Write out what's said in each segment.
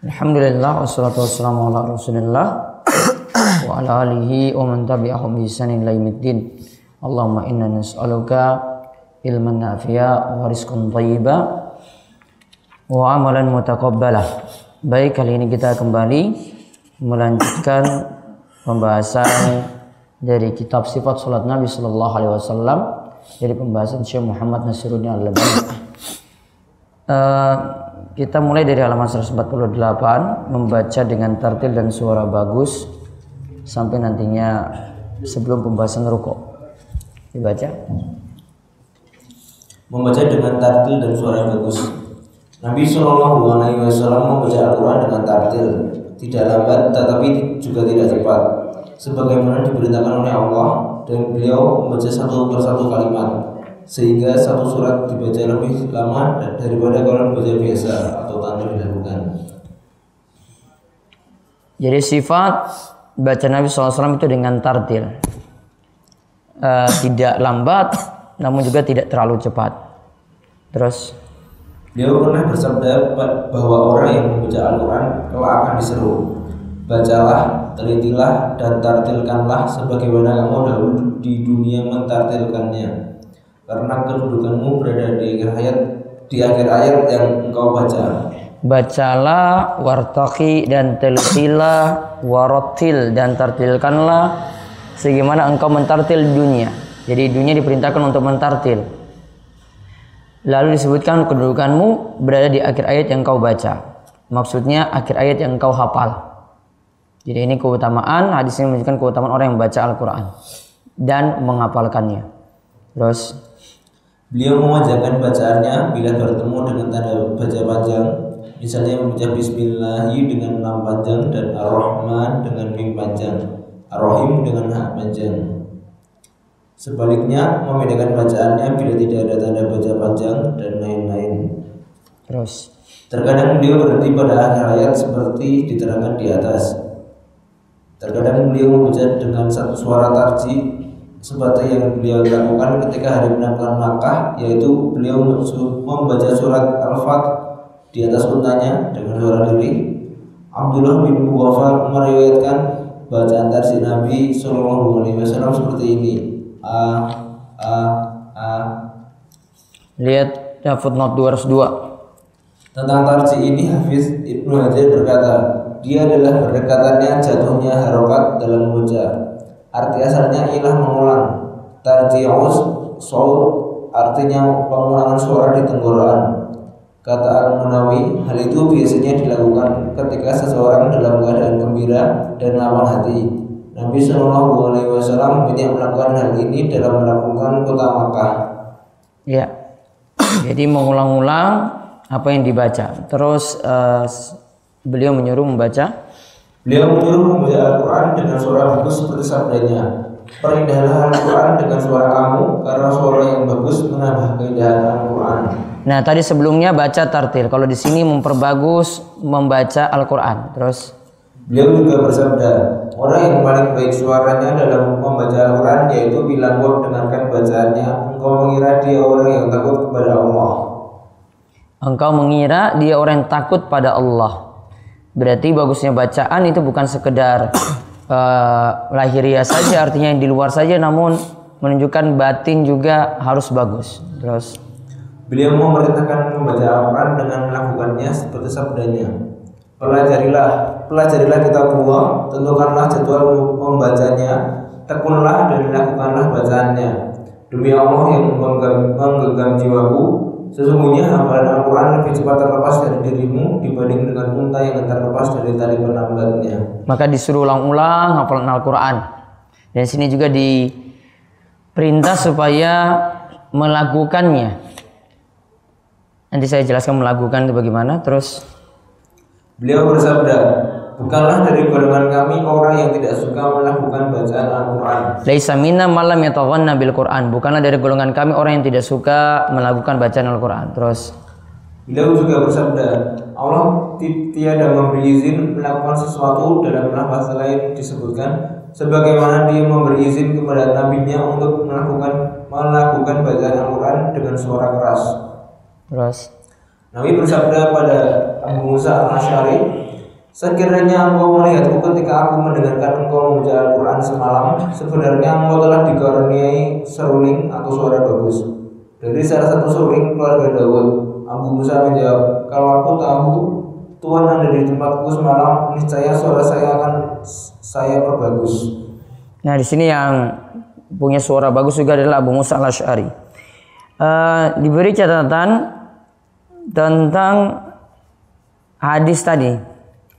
Alhamdulillah wassalatu wassalamu ala Rasulillah wa ala alihi wa man tabi'ahum bi ihsanin ila yaumiddin. Allahumma inna nas'aluka ilman nafi'a wa rizqan thayyiba wa amalan mutaqabbalah. Baik, kali ini kita kembali melanjutkan pembahasan dari kitab sifat salat Nabi Sallallahu Alaihi Wasallam dari pembahasan Syekh Muhammad Nasiruddin Al-Albani. Uh, kita mulai dari halaman 148 membaca dengan tartil dan suara bagus sampai nantinya sebelum pembahasan rukuk. Dibaca. Membaca dengan tartil dan suara bagus. Nabi Shallallahu Alaihi Wasallam membaca Al-Quran dengan tartil, tidak lambat tetapi juga tidak cepat, sebagaimana diperintahkan oleh Allah dan beliau membaca satu persatu kalimat sehingga satu surat dibaca lebih lama daripada kalau dibaca biasa atau tanpa dilakukan. Jadi sifat baca Nabi SAW itu dengan tartil, uh, tidak lambat, namun juga tidak terlalu cepat. Terus Beliau pernah bersabda bahwa orang yang membaca Al-Quran kelak akan diseru. Bacalah, telitilah, dan tartilkanlah sebagaimana kamu dahulu di dunia mentartilkannya. Karena kedudukanmu berada di akhir ayat di akhir ayat yang engkau baca. Bacalah, wartaki dan telitilah, warotil dan tartilkanlah sebagaimana engkau mentartil dunia. Jadi dunia diperintahkan untuk mentartil. Lalu disebutkan kedudukanmu berada di akhir ayat yang kau baca. Maksudnya akhir ayat yang kau hafal. Jadi ini keutamaan, hadis ini menunjukkan keutamaan orang yang membaca Al-Quran dan menghafalkannya. Terus Beliau memanjangkan bacaannya bila bertemu dengan tanda baca panjang, misalnya membaca Bismillah dengan enam panjang dan Ar-Rahman dengan mim panjang, Ar-Rahim dengan hak panjang. Sebaliknya, membedakan bacaannya bila tidak ada tanda baca panjang dan lain-lain. Terus. Terkadang beliau berhenti pada akhir ayat seperti diterangkan di atas. Terkadang beliau membaca dengan satu suara tarji seperti yang beliau lakukan ketika hari penampilan Makkah yaitu beliau membaca surat Al-Fat di atas untanya dengan suara diri. Abdullah bin Mughafar meriwayatkan bacaan tarji Nabi Shallallahu Alaihi Wasallam seperti ini. A A A. Lihat footnote 202. Tentang tarji ini Hafiz Ibnu Hajar berkata, dia adalah berdekatannya jatuhnya harokat dalam membaca. Arti asalnya ialah mengulang. Tarji'us saud artinya pengulangan suara di tenggorokan. Kata Al-Munawi, hal itu biasanya dilakukan ketika seseorang dalam keadaan gembira dan lapang hati. Nabi Shallallahu Alaihi Wasallam banyak melakukan hal ini dalam melakukan kota Makkah. Ya, jadi mengulang-ulang apa yang dibaca. Terus uh, beliau menyuruh membaca. Beliau menyuruh membaca Al-Quran dengan suara bagus seperti sabdanya. Perindahlah Al-Quran dengan suara kamu karena suara yang bagus menambah keindahan Al-Quran. Nah tadi sebelumnya baca tartil. Kalau di sini memperbagus membaca Al-Quran. Terus Beliau juga bersabda, orang yang paling baik suaranya dalam membaca Al-Quran yaitu bila engkau dengarkan bacaannya, engkau mengira dia orang yang takut kepada Allah. Engkau mengira dia orang yang takut pada Allah. Berarti bagusnya bacaan itu bukan sekedar uh, lahiriah saja, artinya yang di luar saja, namun menunjukkan batin juga harus bagus. Terus beliau memerintahkan membaca Al-Quran dengan melakukannya seperti sabdanya. Pelajarilah, pelajarilah kitab Allah, tentukanlah jadwal membacanya, tekunlah dan lakukanlah bacaannya. Demi Allah yang menggenggam jiwaku, Sesungguhnya hafalan Al-Quran lebih cepat terlepas dari dirimu dibanding dengan unta yang terlepas dari tali penambatnya. Maka disuruh ulang-ulang hafalan Al-Quran. Dan sini juga diperintah supaya melakukannya. Nanti saya jelaskan melakukan itu bagaimana. Terus Beliau bersabda, Bukanlah dari golongan kami orang yang tidak suka melakukan bacaan Al-Quran. Laisa minna malam yataghanna bil Quran. Bukanlah dari golongan kami orang yang tidak suka melakukan bacaan Al-Quran. Terus Beliau juga bersabda, Allah tiada memberi izin melakukan sesuatu dalam lafaz lain disebutkan sebagaimana dia memberi izin kepada nabinya untuk melakukan melakukan bacaan Al-Quran dengan suara keras. Terus Nabi bersabda pada Abu Musa al-Ash'ari, Sekiranya engkau melihatku ketika aku mendengarkan engkau membaca Al-Quran semalam, sebenarnya engkau telah dikaruniai seruling atau suara bagus. Dari salah satu seruling keluarga Daud, Abu Musa menjawab, kalau aku tahu Tuhan ada di tempatku semalam, niscaya suara saya akan saya perbagus. Nah, di sini yang punya suara bagus juga adalah Abu Musa al-Ash'ari. Uh, diberi catatan tentang hadis tadi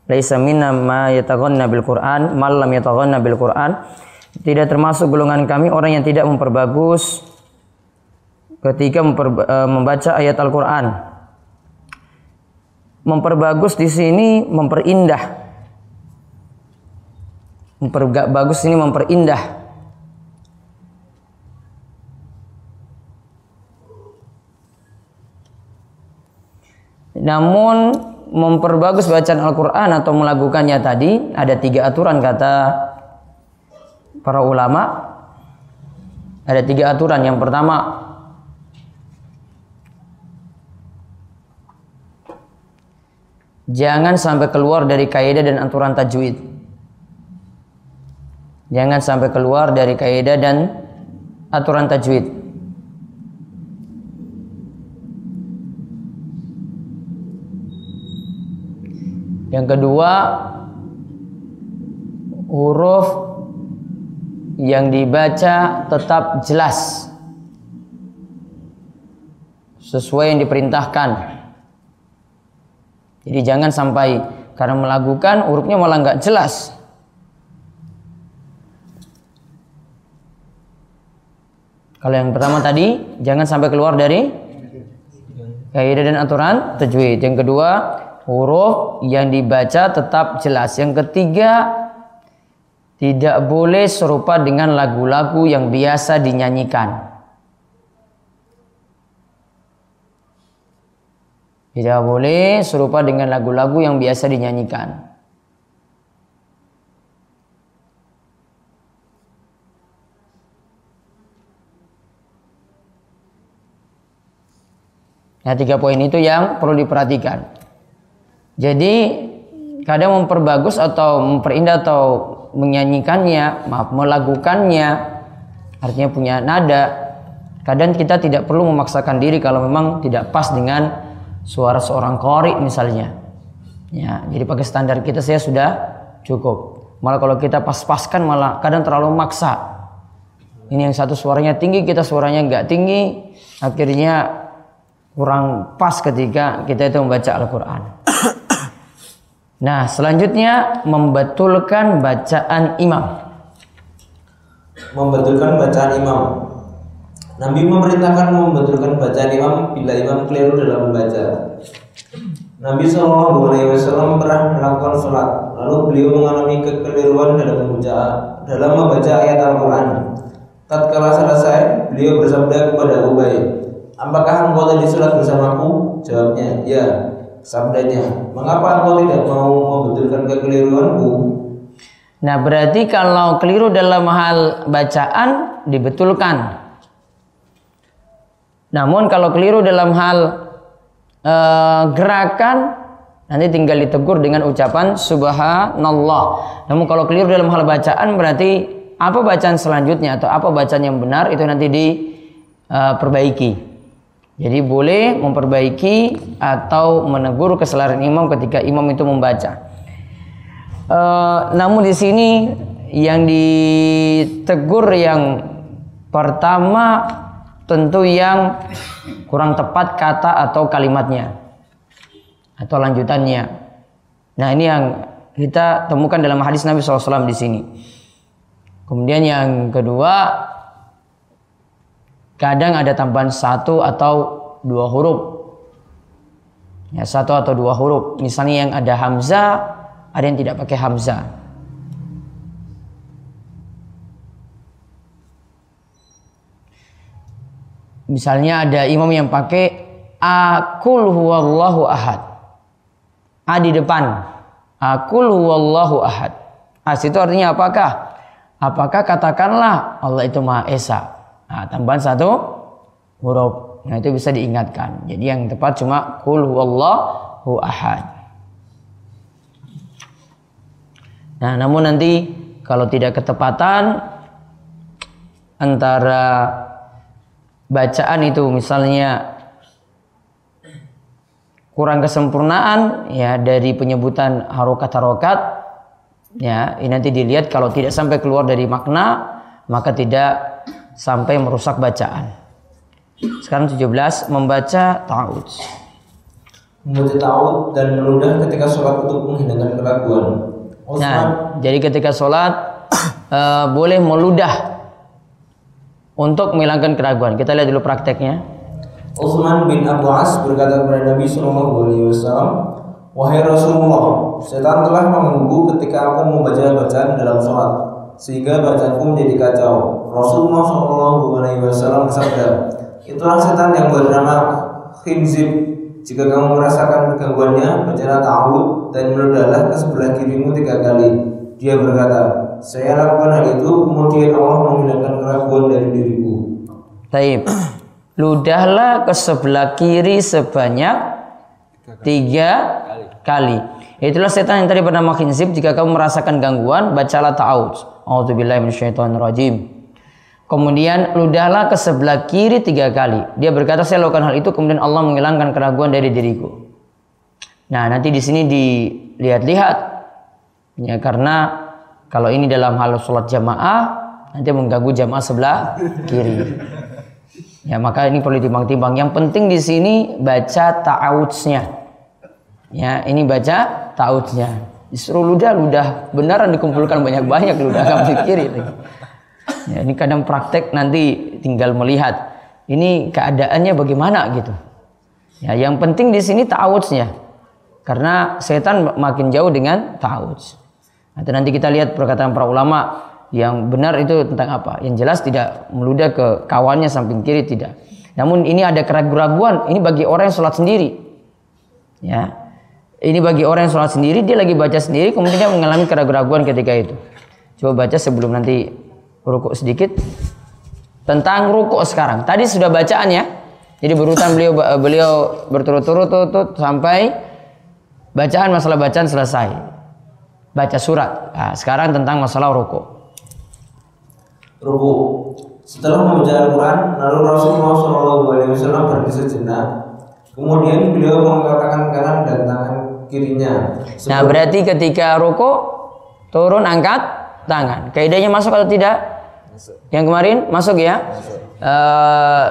laisa minna ma yataghanna bil Qur'an mal lam yataghanna bil Qur'an. Tidak termasuk golongan kami orang yang tidak memperbagus ketika memper, uh, membaca ayat Al-Qur'an. Memperbagus di sini memperindah. Memperbagus ini memperindah. Namun memperbagus bacaan Al-Quran atau melakukannya tadi ada tiga aturan kata para ulama. Ada tiga aturan. Yang pertama jangan sampai keluar dari kaidah dan aturan tajwid. Jangan sampai keluar dari kaidah dan aturan tajwid Yang kedua, huruf yang dibaca tetap jelas sesuai yang diperintahkan. Jadi jangan sampai karena melakukan hurufnya malah nggak jelas. Kalau yang pertama tadi jangan sampai keluar dari kaidah dan aturan tajwid. Yang kedua huruf yang dibaca tetap jelas. Yang ketiga, tidak boleh serupa dengan lagu-lagu yang biasa dinyanyikan. Tidak boleh serupa dengan lagu-lagu yang biasa dinyanyikan. Nah, tiga poin itu yang perlu diperhatikan. Jadi kadang memperbagus atau memperindah atau menyanyikannya, maaf, melakukannya artinya punya nada. Kadang kita tidak perlu memaksakan diri kalau memang tidak pas dengan suara seorang kori misalnya. Ya, jadi pakai standar kita saya sudah cukup. Malah kalau kita pas-paskan malah kadang terlalu maksa. Ini yang satu suaranya tinggi, kita suaranya nggak tinggi, akhirnya kurang pas ketika kita itu membaca Al-Quran. Nah, selanjutnya membetulkan bacaan imam. Membetulkan bacaan imam. Nabi memerintahkan membetulkan bacaan imam bila imam keliru dalam membaca. Nabi Shallallahu Alaihi Wasallam pernah melakukan sholat, lalu beliau mengalami kekeliruan dalam membaca dalam membaca ayat Al-Quran. Tatkala selesai, beliau bersabda kepada Ubay, Apakah engkau tadi sholat bersamaku? Jawabnya, ya sabdanya, mengapa engkau tidak mau membetulkan kekeliruanku? Nah, berarti kalau keliru dalam hal bacaan dibetulkan. Namun kalau keliru dalam hal e, gerakan nanti tinggal ditegur dengan ucapan subhanallah. Namun kalau keliru dalam hal bacaan berarti apa bacaan selanjutnya atau apa bacaan yang benar itu nanti diperbaiki. E, jadi boleh memperbaiki atau menegur kesalahan imam ketika imam itu membaca. E, namun di sini yang ditegur yang pertama tentu yang kurang tepat kata atau kalimatnya atau lanjutannya. Nah ini yang kita temukan dalam hadis Nabi SAW di sini. Kemudian yang kedua Kadang ada tambahan satu atau dua huruf. Ya, satu atau dua huruf. Misalnya yang ada hamzah, ada yang tidak pakai hamzah. Misalnya ada imam yang pakai akul huwallahu ahad. A di depan. Akul huwallahu ahad. As itu artinya apakah? Apakah katakanlah Allah itu Maha Esa. Nah, tambahan satu huruf. Nah, itu bisa diingatkan. Jadi yang tepat cuma kul huwallahu ahad. Nah, namun nanti kalau tidak ketepatan antara bacaan itu misalnya kurang kesempurnaan ya dari penyebutan harokat-harokat ya ini nanti dilihat kalau tidak sampai keluar dari makna maka tidak sampai merusak bacaan sekarang 17 membaca ta'ud membaca ta'ud dan meludah ketika sholat untuk menghindari keraguan nah jadi ketika sholat uh, boleh meludah untuk menghilangkan keraguan. Kita lihat dulu prakteknya. Utsman bin Abu As berkata kepada Nabi Shallallahu Alaihi Wasallam, Wahai Rasulullah, setan telah mengganggu ketika aku membaca bacaan dalam sholat, sehingga bacaanku menjadi kacau. Rasulullah Shallallahu Alaihi Wasallam bersabda, itulah setan yang bernama khinzib. Jika kamu merasakan gangguannya, bacalah ta'awud dan meludahlah ke sebelah kirimu tiga kali. Dia berkata, saya lakukan hal itu kemudian Allah menghilangkan keraguan dari diriku. Taib. Ludahlah ke sebelah kiri sebanyak tiga kali. Itulah setan yang tadi bernama khinsib. Jika kamu merasakan gangguan, bacalah ta'awudz. A'udzubillahiminasyaitonirrajim. Kemudian ludahlah ke sebelah kiri tiga kali. Dia berkata saya lakukan hal itu kemudian Allah menghilangkan keraguan dari diriku. Nah nanti di sini dilihat-lihat ya karena kalau ini dalam hal sholat jamaah, nanti mengganggu jamaah sebelah kiri. Ya maka ini perlu ditimbang-timbang. Yang penting di sini baca ta'awudznya. Ya ini baca ta'awudznya. Disuruh ludah, ludah benaran dikumpulkan banyak-banyak ludah nggak kiri. Ya, ini kadang praktek nanti tinggal melihat ini keadaannya bagaimana gitu. Ya, yang penting di sini ta'awudznya. Karena setan makin jauh dengan ta'awudz. Nanti nanti kita lihat perkataan para ulama yang benar itu tentang apa. Yang jelas tidak meludah ke kawannya samping kiri tidak. Namun ini ada keraguan-raguan. Ini bagi orang yang sholat sendiri. Ya, ini bagi orang yang sholat sendiri dia lagi baca sendiri kemudian dia mengalami keraguan-raguan ketika itu. Coba baca sebelum nanti rukuk sedikit tentang rukuk sekarang. Tadi sudah bacaan ya. Jadi berurutan beliau beliau berturut-turut sampai bacaan masalah bacaan selesai baca surat. Nah, sekarang tentang masalah ruku. Ruku. Setelah membaca Al-Quran, lalu Rasulullah SAW berdiri sejenak. Kemudian beliau mengatakan kanan dan tangan kirinya. Seperti nah, berarti ketika ruku turun angkat tangan. Kaidahnya masuk atau tidak? Masuk. Yang kemarin masuk ya? Masuk. Uh,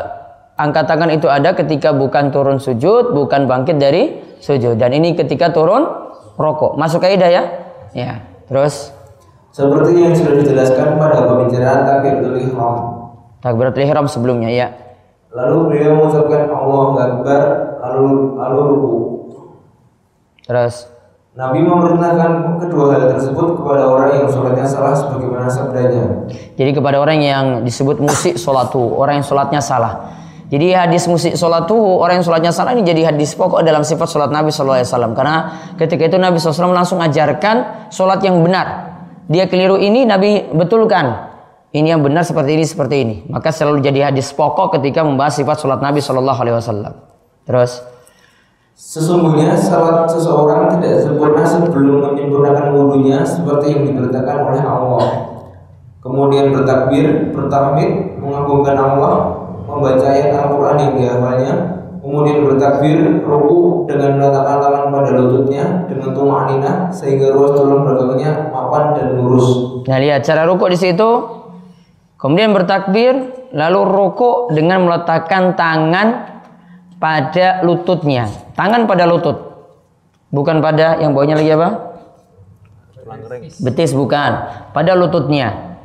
angkat tangan itu ada ketika bukan turun sujud, bukan bangkit dari sujud. Dan ini ketika turun rokok. Masuk kaidah ya? Ya, terus seperti yang sudah dijelaskan pada pembicaraan takbiratul ihram. Takbiratul ihram sebelumnya ya. Lalu beliau mengucapkan Allah Akbar lalu lalu ruku. Terus Nabi memerintahkan kedua hal tersebut kepada orang yang sholatnya salah sebagaimana sabdanya. Jadi kepada orang yang disebut musik sholatu, orang yang sholatnya salah. Jadi hadis musik sholat tuh orang yang sholatnya salah ini jadi hadis pokok dalam sifat sholat Nabi Wasallam karena ketika itu Nabi SAW langsung ajarkan sholat yang benar. Dia keliru ini Nabi betulkan. Ini yang benar seperti ini seperti ini. Maka selalu jadi hadis pokok ketika membahas sifat sholat Nabi Wasallam. Terus Sesungguhnya salat seseorang tidak sempurna sebelum menyempurnakan wudhunya seperti yang diberitakan oleh Allah. Kemudian bertakbir, bertahmid, mengagungkan Allah, membaca ayat Al-Quran yang dihafalnya, kemudian bertakbir, ruku dengan meletakkan tangan pada lututnya dengan tumanina sehingga ruas tulang belakangnya mapan dan lurus. Nah lihat cara ruku di situ, kemudian bertakbir, lalu ruku dengan meletakkan tangan pada lututnya, tangan pada lutut, bukan pada yang bawahnya lagi apa? Betis bukan, pada lututnya.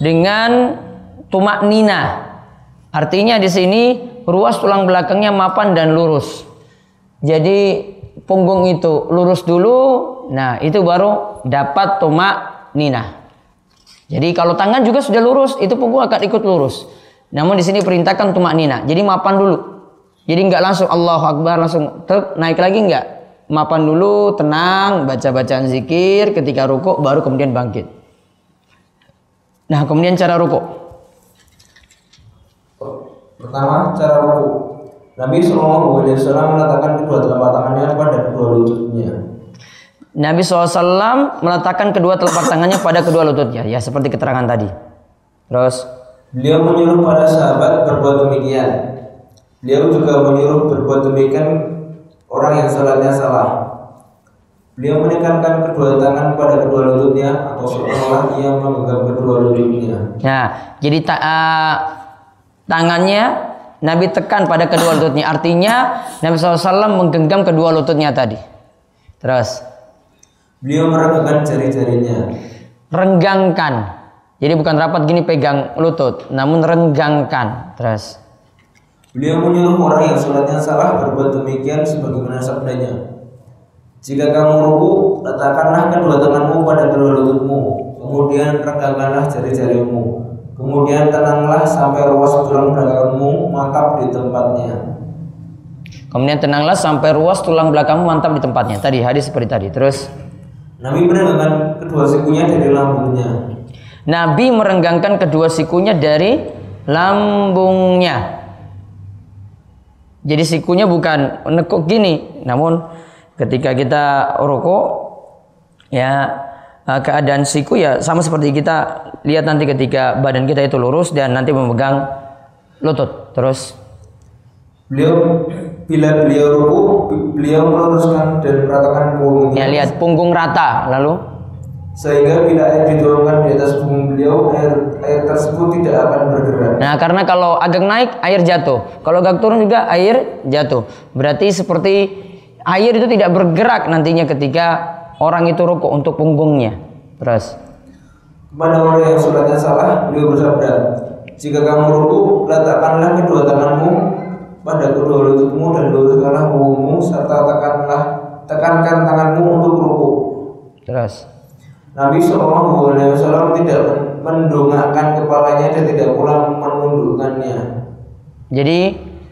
Dengan tumak nina Artinya di sini ruas tulang belakangnya mapan dan lurus. Jadi punggung itu lurus dulu, nah itu baru dapat tumak nina. Jadi kalau tangan juga sudah lurus, itu punggung akan ikut lurus. Namun di sini perintahkan tumak nina. Jadi mapan dulu. Jadi nggak langsung Allah Akbar langsung tek, naik lagi nggak. Mapan dulu, tenang, baca bacaan zikir. Ketika rukuk baru kemudian bangkit. Nah kemudian cara rukuk. Pertama, cara ruku. Nabi Shallallahu Alaihi Wasallam meletakkan kedua telapak tangannya pada kedua lututnya. Nabi SAW meletakkan kedua telapak tangannya pada kedua lututnya. Ya seperti keterangan tadi. Terus Beliau menyuruh para sahabat berbuat demikian. Beliau juga menyuruh berbuat demikian orang yang sholatnya salah. Beliau menekankan kedua tangan pada kedua lututnya atau seolah ia memegang kedua lututnya. Nah, jadi ta uh, tangannya Nabi tekan pada kedua lututnya. Artinya Nabi SAW menggenggam kedua lututnya tadi. Terus Beliau merenggang jari-jarinya. renggangkan. Jadi bukan rapat gini pegang lutut, namun renggangkan. Terus Beliau menyuruh orang yang sholatnya salah berbuat demikian sebagaimana sabdanya. Jika kamu ruku, letakkanlah kedua tanganmu pada kedua lututmu, kemudian renggangkanlah jari-jarimu, kemudian tenanglah sampai ruas tulang belakangmu mantap di tempatnya. kemudian tenanglah sampai ruas tulang belakangmu mantap di tempatnya. Tadi hadis seperti tadi. Terus Nabi merenggangkan kedua sikunya dari lambungnya. Nabi merenggangkan kedua sikunya dari lambungnya. Jadi sikunya bukan nekuk gini, namun ketika kita rokok ya eh, keadaan siku ya sama seperti kita lihat nanti ketika badan kita itu lurus dan nanti memegang lutut. Terus Beliau bila beliau ruku, beliau meluruskan dan meratakan punggungnya. ya lihat punggung rata lalu Sehingga bila air diturunkan di atas punggung beliau, air air tersebut tidak akan bergerak. Nah, karena kalau agak naik air jatuh. Kalau agak turun juga air jatuh. Berarti seperti air itu tidak bergerak nantinya ketika orang itu rukuk untuk punggungnya. Terus Kepada orang yang sholatnya salah, beliau bersabda, jika kamu ruku, letakkanlah kedua tanganmu pada kedua lututmu dan luruskanlah punggungmu serta tekanlah tekankan tanganmu untuk ruku. terus Nabi Shallallahu Alaihi Wasallam tidak mendongakkan kepalanya dan tidak pula menundukkannya. jadi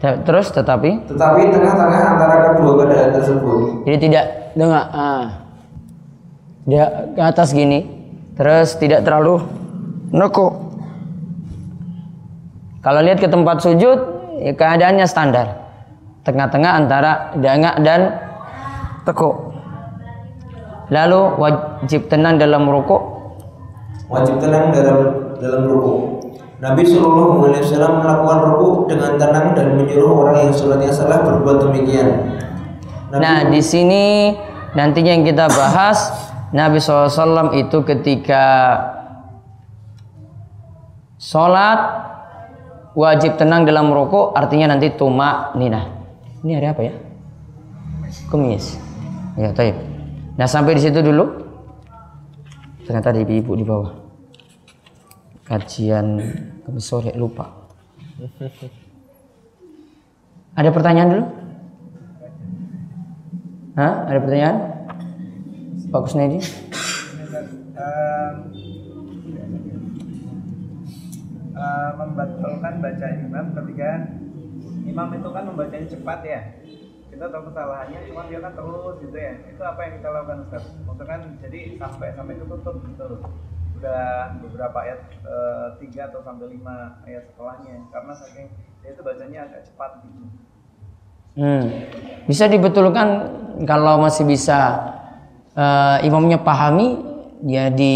te- terus tetapi Tetapi tengah-tengah antara kedua keadaan tersebut, jadi tidak dengar ah dia ke atas gini terus tidak terlalu nekuk. Kalau lihat ke tempat sujud ya keadaannya standar. Tengah-tengah antara dengak dan tekuk. Lalu wajib tenang dalam rukuk. wajib tenang dalam dalam ruku. Nabi Shallallahu Alaihi Wasallam melakukan ruku dengan tenang dan menyuruh orang yang sholatnya salah berbuat demikian. Nabi, Nah, di sini nantinya yang kita bahas Nabi SAW itu ketika sholat wajib tenang dalam rukuk artinya nanti tuma nina. Ini hari apa ya? Kemis. Ya, taib. Nah, sampai di situ dulu. Ternyata ada ibu-ibu di bawah. Kajian Kamis sore lupa. Ada pertanyaan dulu? Hah? Ada pertanyaan? Pak Kusnedi? Eh, membatalkan baca imam ketika imam itu kan membacanya cepat ya kita tahu kesalahannya cuma dia kan terus gitu ya itu apa yang kita lakukan Ustaz? maksudnya kan jadi sampai sampai ketutup gitu udah beberapa ayat eh, tiga atau sampai lima ayat setelahnya karena saking dia itu bacanya agak cepat gitu Hmm. Bisa dibetulkan kalau masih bisa eh, imamnya pahami ya di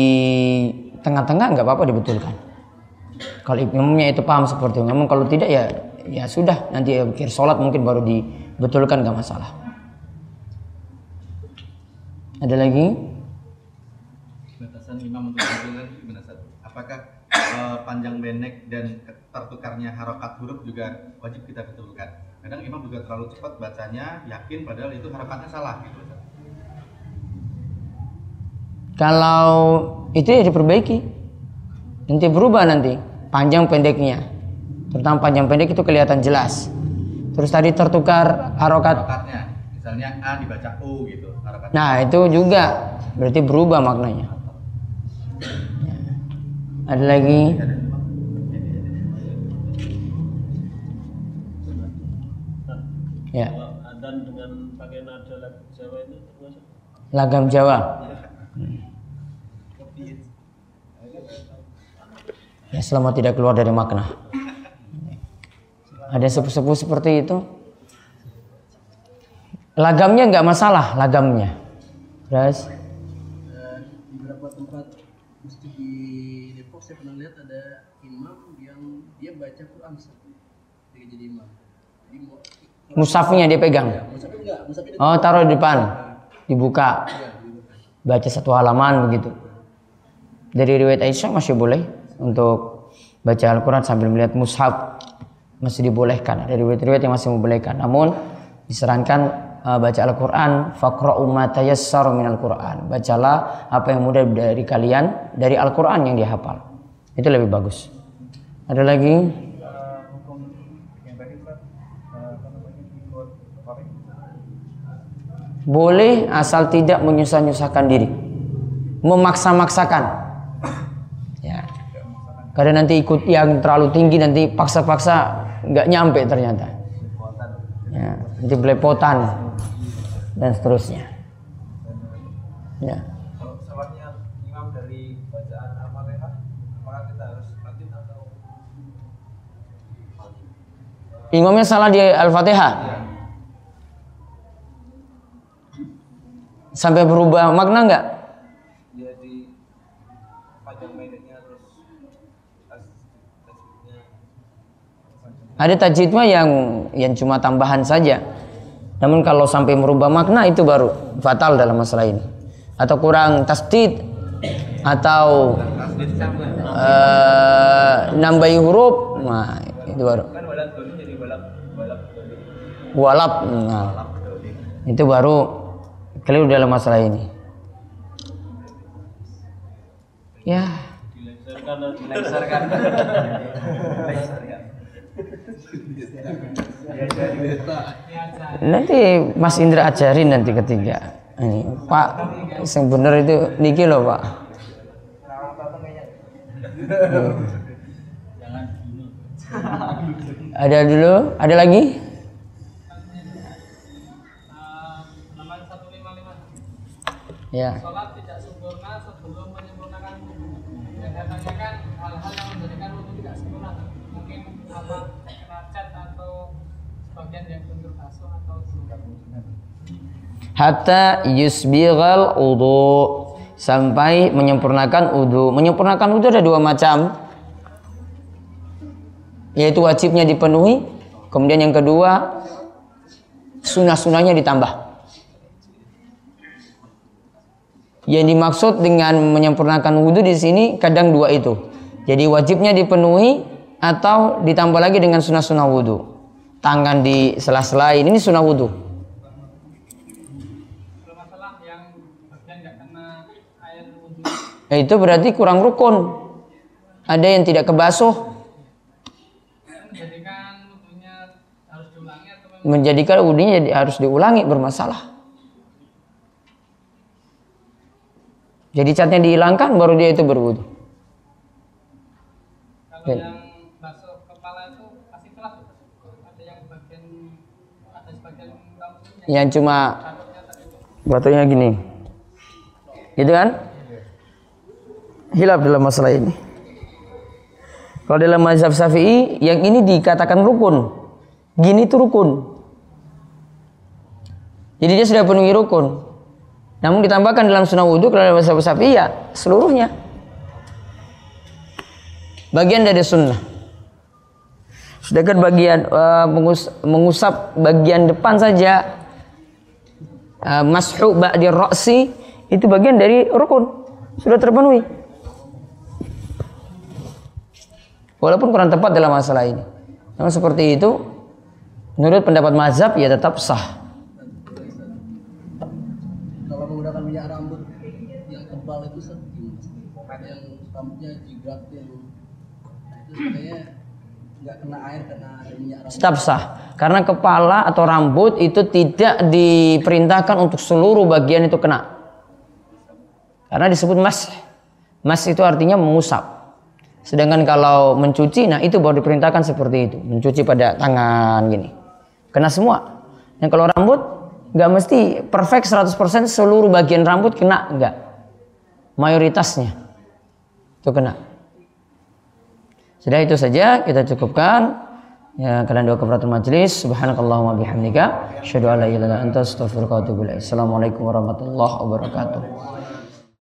tengah-tengah nggak apa-apa dibetulkan. Kalau imamnya itu paham seperti itu, namun kalau tidak ya ya sudah nanti akhir sholat mungkin baru dibetulkan nggak masalah. Ada lagi? batasan imam untuk gimana? Apakah eh, panjang pendek dan tertukarnya harokat huruf juga wajib kita betulkan? Kadang imam juga terlalu cepat bacanya, yakin padahal itu harokatnya salah gitu. Kalau itu ya diperbaiki. Nanti berubah nanti panjang pendeknya. Terutama panjang pendek itu kelihatan jelas. Terus tadi tertukar harokat Harokatnya Misalnya A dibaca O gitu. Harokat Nah, itu juga berarti berubah maknanya. Ya. Ada lagi? Ya, Kalau adan dengan pakai nada lagu Jawa itu termasuk lagam Jawa. Ya, selama tidak keluar dari makna. Ada sepuh-sepuh seperti itu. Lagamnya nggak masalah, lagamnya. Terus, di beberapa tempat mesti di Depok saya pernah lihat ada imam yang dia baca Quran. Dia jadi imam. Jadi musafnya dia pegang. Enggak, Musafir Oh, taruh di depan. Dibuka. Baca satu halaman begitu. Dari riwayat Aisyah masih boleh untuk baca Al-Quran sambil melihat mushaf. Masih dibolehkan. Ada riwayat-riwayat yang masih membolehkan. Namun disarankan uh, baca Al-Quran. Faqra'u ma tayassar minal Quran. Bacalah apa yang mudah dari kalian dari Al-Quran yang dihafal. Itu lebih bagus. Ada lagi? Eh, eh, Boleh asal tidak menyusah-nyusahkan diri. Memaksa-maksakan. Ya. Karena nanti ikut yang terlalu tinggi nanti paksa-paksa nggak nyampe ternyata. Ya, nanti belepotan dan seterusnya. Ya. Kalau salahnya imam dari bacaan Al-Fatihah, apakah kita harus lanjut atau Imamnya salah di Al-Fatihah. Sampai berubah makna nggak? Ada tajwid mah yang yang cuma tambahan saja. Namun kalau sampai merubah makna itu baru fatal dalam masalah ini. Atau kurang tasdid atau eh, nambahi huruf, nah itu baru. kan Walap, nah itu baru keliru dalam masalah ini. Ya, dilengsarkan nanti Mas Indra ajarin nanti ketiga. Ini Pak, yang bener itu niki loh Pak. Ada dulu, ada lagi? Nomor 155 Ya. Sholat tidak sempurna sebelum menyempurnakan wudhu Dan katanya kan hal-hal yang menjadikan wudhu tidak sempurna Mungkin apa, kena cat atau sebagian yang bentur basuh atau Hatta yusbighal udu sampai menyempurnakan udu. Menyempurnakan udu ada dua macam. Yaitu wajibnya dipenuhi, kemudian yang kedua sunnah-sunnahnya ditambah. Yang dimaksud dengan menyempurnakan wudhu di sini kadang dua itu. Jadi wajibnya dipenuhi atau ditambah lagi dengan sunnah-sunnah wudhu. Tangan di sela-sela ini sunnah wudhu. Kalau masalah yang bagian nggak kena air Nah, itu berarti kurang rukun. Ada yang tidak kebasuh menjadikan wudhunya harus diulangi atau memang menjadikan wudhunya jadi harus diulangi bermasalah. Jadi catnya dihilangkan baru dia itu berwudhu. kalau Ya. yang basuh kepala itu pasti telat ada yang bagian ada sebagian yang Yang cuma batunya gini. Gitu kan? Hilaf dalam masalah ini. Kalau dalam mazhab Syafi'i yang ini dikatakan rukun. Gini itu rukun. Jadi dia sudah penuhi rukun. Namun ditambahkan dalam sunnah wudhu kalau dalam mazhab Syafi'i ya seluruhnya. Bagian dari sunnah. Sedangkan bagian eh, mengus- mengusap bagian depan saja uh, mashu ba'di ra'si itu bagian dari rukun sudah terpenuhi walaupun kurang tepat dalam masalah ini. Namun seperti itu menurut pendapat mazhab ya tetap sah. Kalau menggunakan minyak rambut yang tebal itu ada yang rambutnya jigat yang itu sebenarnya nggak kena air karena ada minyak rambut. tetap sah. Karena kepala atau rambut itu tidak diperintahkan untuk seluruh bagian itu kena. Karena disebut mas. Mas itu artinya mengusap sedangkan kalau mencuci nah itu baru diperintahkan seperti itu mencuci pada tangan gini kena semua yang kalau rambut nggak mesti perfect 100% seluruh bagian rambut kena nggak mayoritasnya itu kena sudah itu saja kita cukupkan. Ya, kalian doa kafaratul majelis. Subhanakallahumma bihamdika, asyhadu. Assalamualaikum warahmatullahi wabarakatuh.